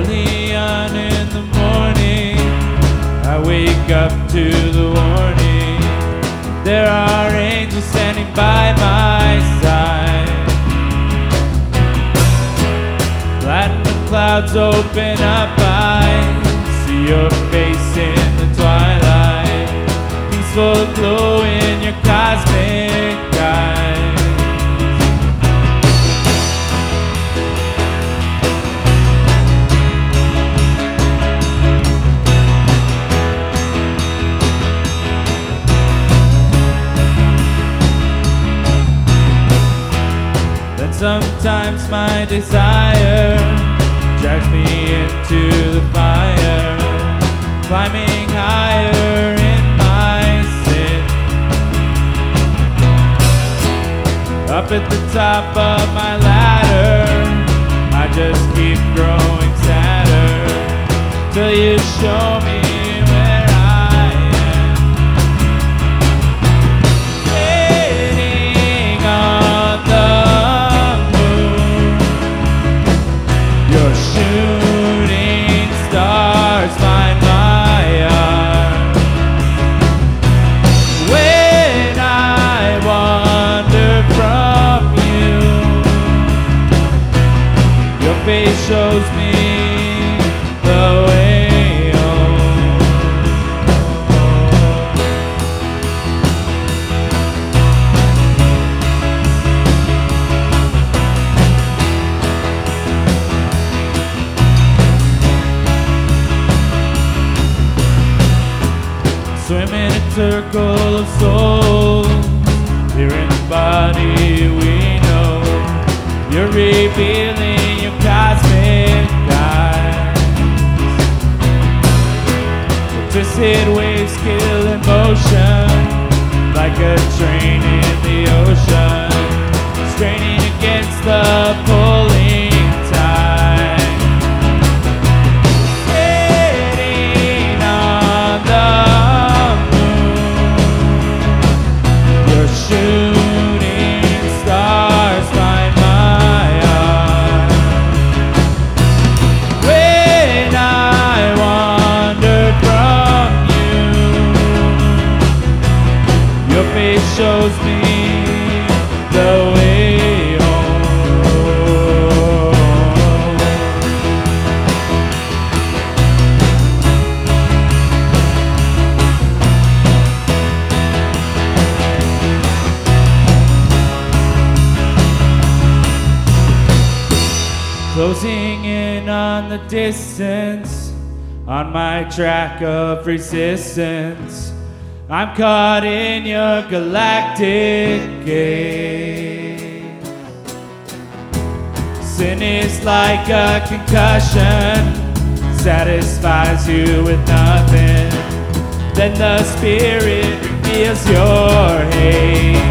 Early on in the morning, I wake up to the warning. There are angels standing by my side. Platinum clouds open up, I see your face in the twilight. Peaceful glow in your cosmic sometimes my desire. Drags me into the fire, climbing higher in my sin. Up at the top of my ladder, I just keep growing sadder. Till you show me circle of souls. Here in the body we know You're revealing your cosmic The twisted waves kill in motion Like a train your face shows me the way home. Closing in on the distance, on my track of resistance. I'm caught in your galactic gaze. Sin is like a concussion, satisfies you with nothing. Then the spirit reveals your hate.